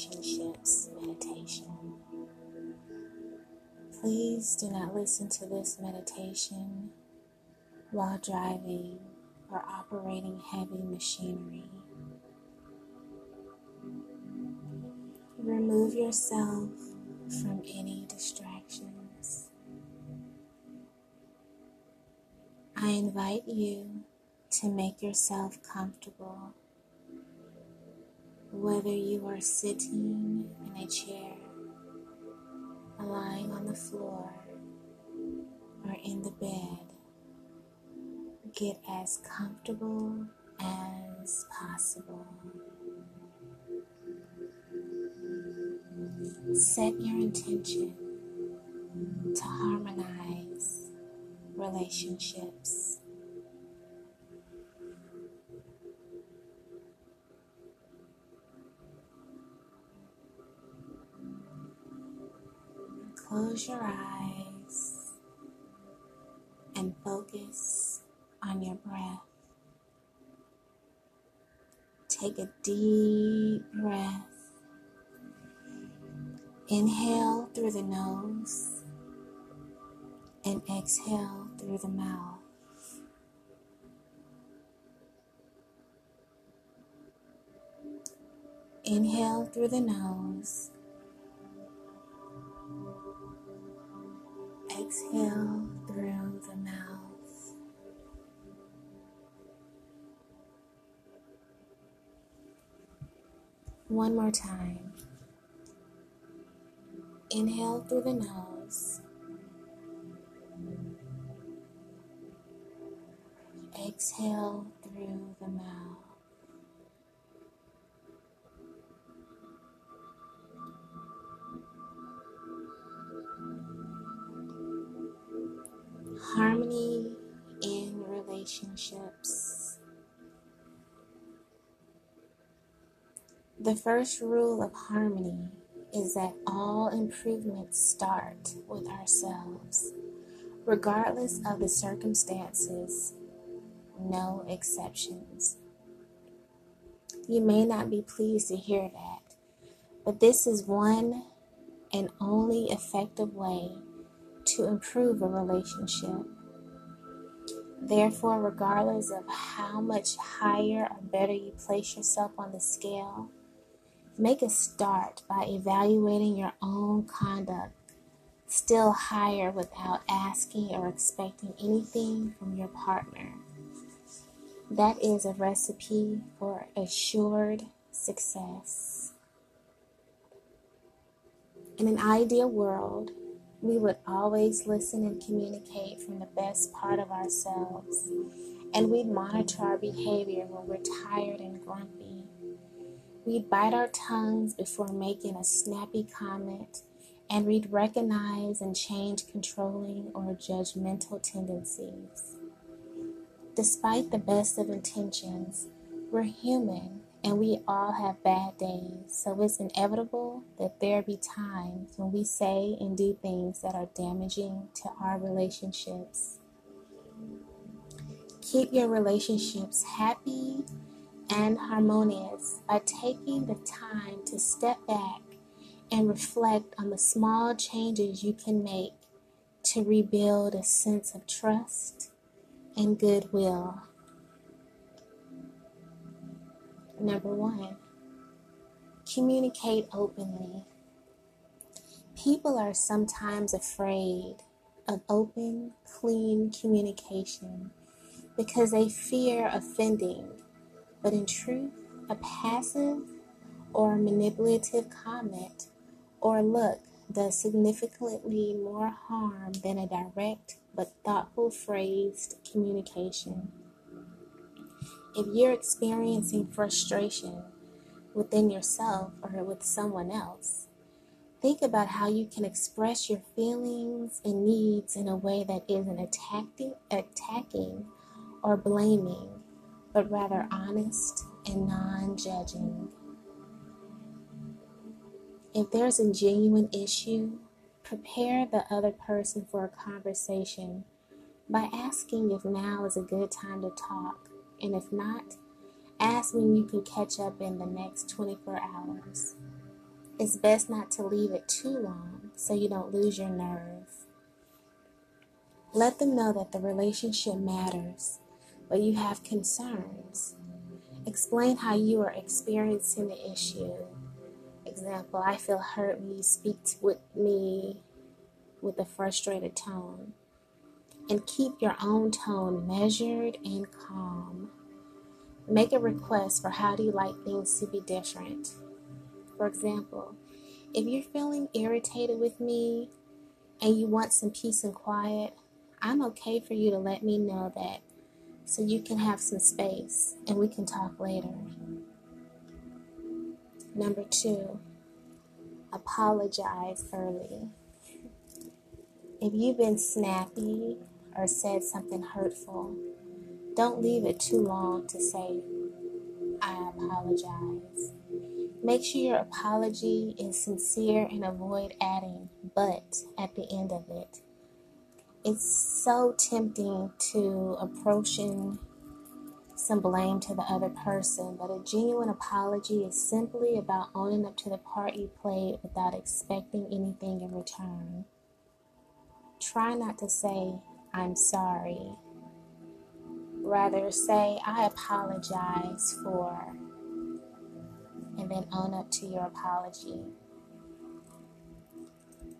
Relationships Meditation. Please do not listen to this meditation while driving or operating heavy machinery. Remove yourself from any distractions. I invite you to make yourself comfortable, whether you are sitting in a chair, lying on the floor, or in the bed. Get as comfortable as possible. Set your intention to harmonize relationships. Close your eyes and focus on your breath. Take a deep breath. Inhale through the nose and exhale through the mouth. Inhale through the nose. Exhale through the mouth. One more time. Inhale through the nose. Exhale relationships. The first rule of harmony is that all improvements start with ourselves, regardless of the circumstances, no exceptions. You may not be pleased to hear that, but this is one and only effective way to improve a relationship. Therefore, regardless of how much higher or better you place yourself on the scale, make a start by evaluating your own conduct still higher without asking or expecting anything from your partner. That is a recipe for assured success. In an ideal world, we would always listen and communicate from the best part of ourselves, and we'd monitor our behavior when we're tired and grumpy. We'd bite our tongues before making a snappy comment, and we'd recognize and change controlling or judgmental tendencies. Despite the best of intentions, we're human and we all have bad days, so it's inevitable that there be times when we say and do things that are damaging to our relationships. Keep your relationships happy and harmonious by taking the time to step back and reflect on the small changes you can make to rebuild a sense of trust and goodwill. Number one, communicate openly. People are sometimes afraid of open, clean communication because they fear offending, but in truth, a passive or manipulative comment or look does significantly more harm than a direct but thoughtful phrased communication. If you're experiencing frustration within yourself or with someone else, think about how you can express your feelings and needs in a way that isn't attacking, attacking or blaming, but rather honest and non judging. If there's a genuine issue, prepare the other person for a conversation by asking if now is a good time to talk, and if not, ask when you can catch up in the next 24 hours. It's best not to leave it too long so you don't lose your nerve. Let them know that the relationship matters, but you have concerns. Explain how you are experiencing the issue. Example, I feel hurt when you speak with me with a frustrated tone. And keep your own tone measured and calm. Make a request for how do you like things to be different. For example, if you're feeling irritated with me and you want some peace and quiet, I'm okay for you to let me know that so you can have some space and we can talk later. Number two, apologize early. If you've been snappy or said something hurtful, don't leave it too long to say, I apologize. Make sure your apology is sincere and avoid adding but at the end of it. It's so tempting to approaching some blame to the other person, but a genuine apology is simply about owning up to the part you played without expecting anything in return. Try not to say, I'm sorry. Rather, say, I apologize for, and then own up to your apology.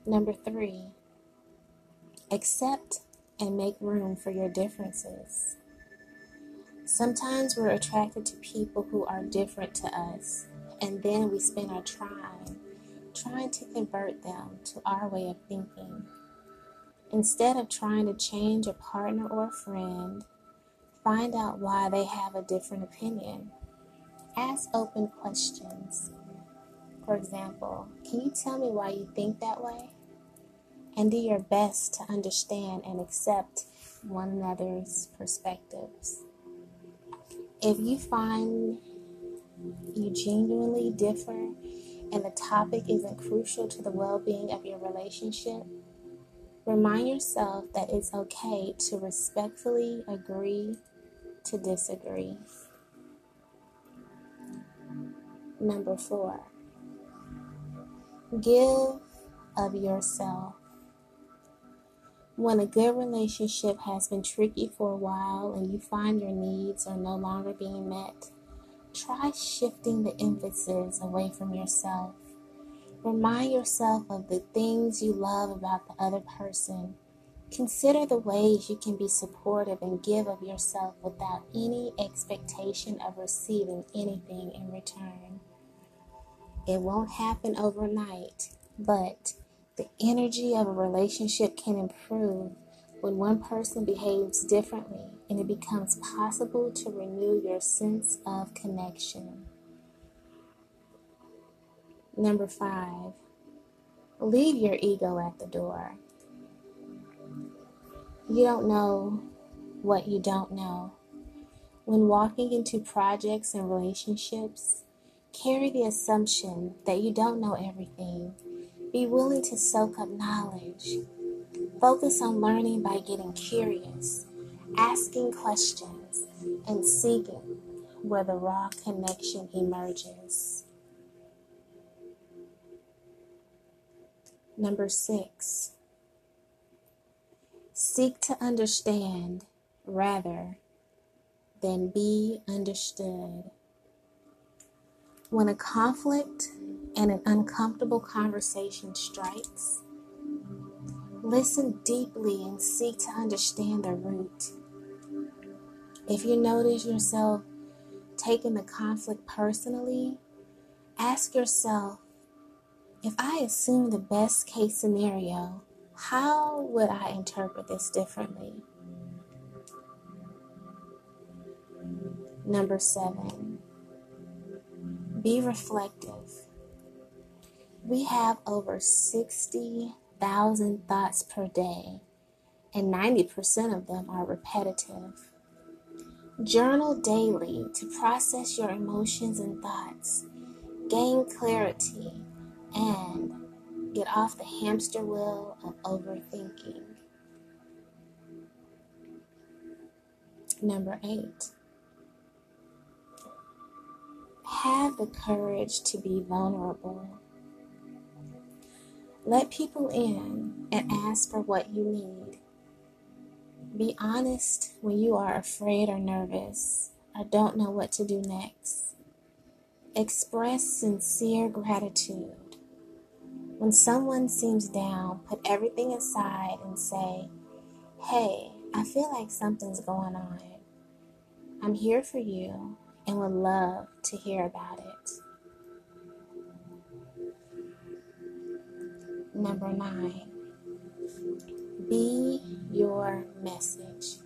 Number three, accept and make room for your differences. Sometimes we're attracted to people who are different to us, and then we spend our time trying to convert them to our way of thinking. Instead of trying to change a partner or a friend, find out why they have a different opinion. Ask open questions. For example, can you tell me why you think that way? And do your best to understand and accept one another's perspectives. If you find you genuinely differ and the topic isn't crucial to the well being of your relationship, Remind yourself that it's okay to respectfully agree to disagree. Number four, give of yourself. When a good relationship has been tricky for a while and you find your needs are no longer being met, try shifting the emphasis away from yourself Remind yourself of the things you love about the other person. Consider the ways you can be supportive and give of yourself without any expectation of receiving anything in return. It won't happen overnight, but the energy of a relationship can improve when one person behaves differently and it becomes possible to renew your sense of connection. Number five, leave your ego at the door. You don't know what you don't know. When walking into projects and relationships, carry the assumption that you don't know everything. Be willing to soak up knowledge. Focus on learning by getting curious, asking questions, and seeking where the raw connection emerges. Number six, seek to understand rather than be understood. When a conflict and an uncomfortable conversation strikes, listen deeply and seek to understand the root. If you notice yourself taking the conflict personally, ask yourself if I assume the best case scenario, how would I interpret this differently? Number seven, be reflective. We have over 60,000 thoughts per day, and 90% of them are repetitive. Journal daily to process your emotions and thoughts, gain clarity, and get off the hamster wheel of overthinking. Number eight, have the courage to be vulnerable. Let people in and ask for what you need. Be honest when you are afraid or nervous or don't know what to do next. Express sincere gratitude. When someone seems down, put everything aside and say, Hey, I feel like something's going on. I'm here for you and would love to hear about it. Number nine, be your message.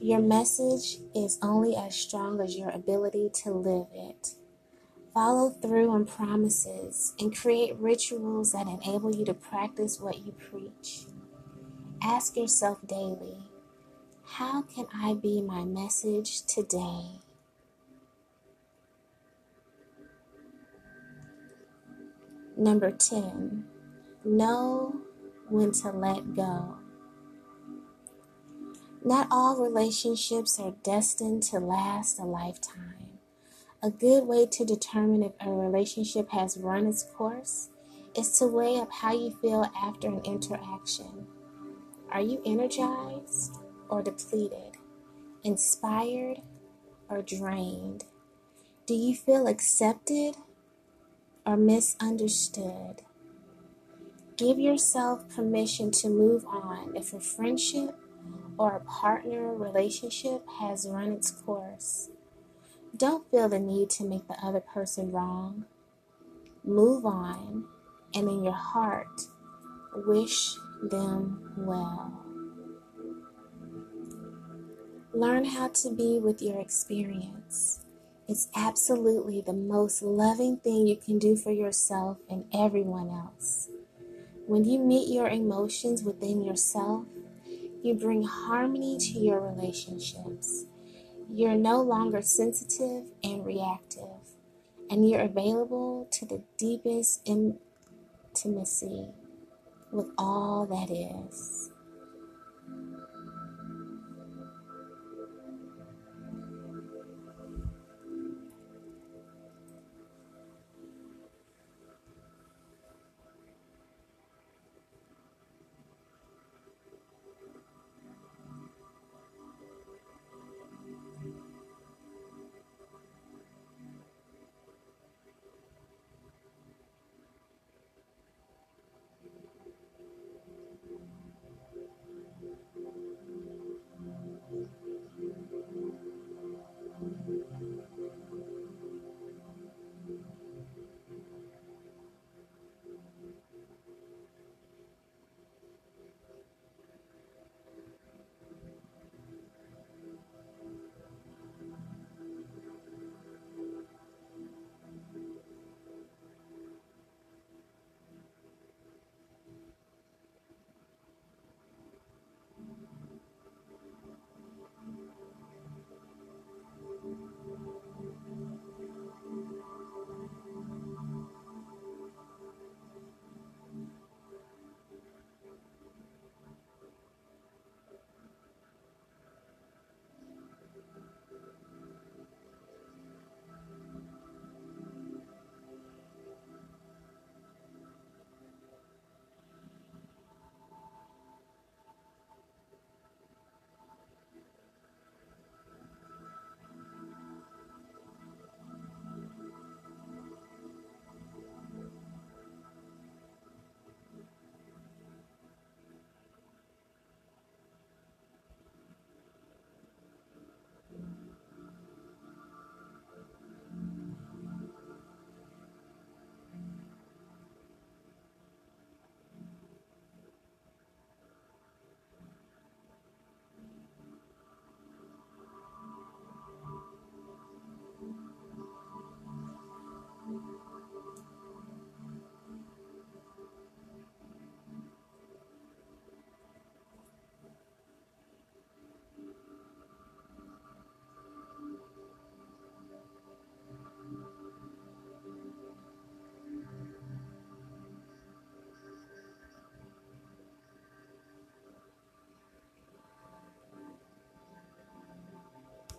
Your message is only as strong as your ability to live it. Follow through on promises and create rituals that enable you to practice what you preach. Ask yourself daily how can I be my message today? Number 10, know when to let go. Not all relationships are destined to last a lifetime. A good way to determine if a relationship has run its course is to weigh up how you feel after an interaction. Are you energized or depleted? Inspired or drained? Do you feel accepted or misunderstood? Give yourself permission to move on if a friendship or a partner relationship has run its course. Don't feel the need to make the other person wrong. Move on and in your heart, wish them well. Learn how to be with your experience. It's absolutely the most loving thing you can do for yourself and everyone else. When you meet your emotions within yourself, you bring harmony to your relationships. You're no longer sensitive and reactive, and you're available to the deepest intimacy with all that is.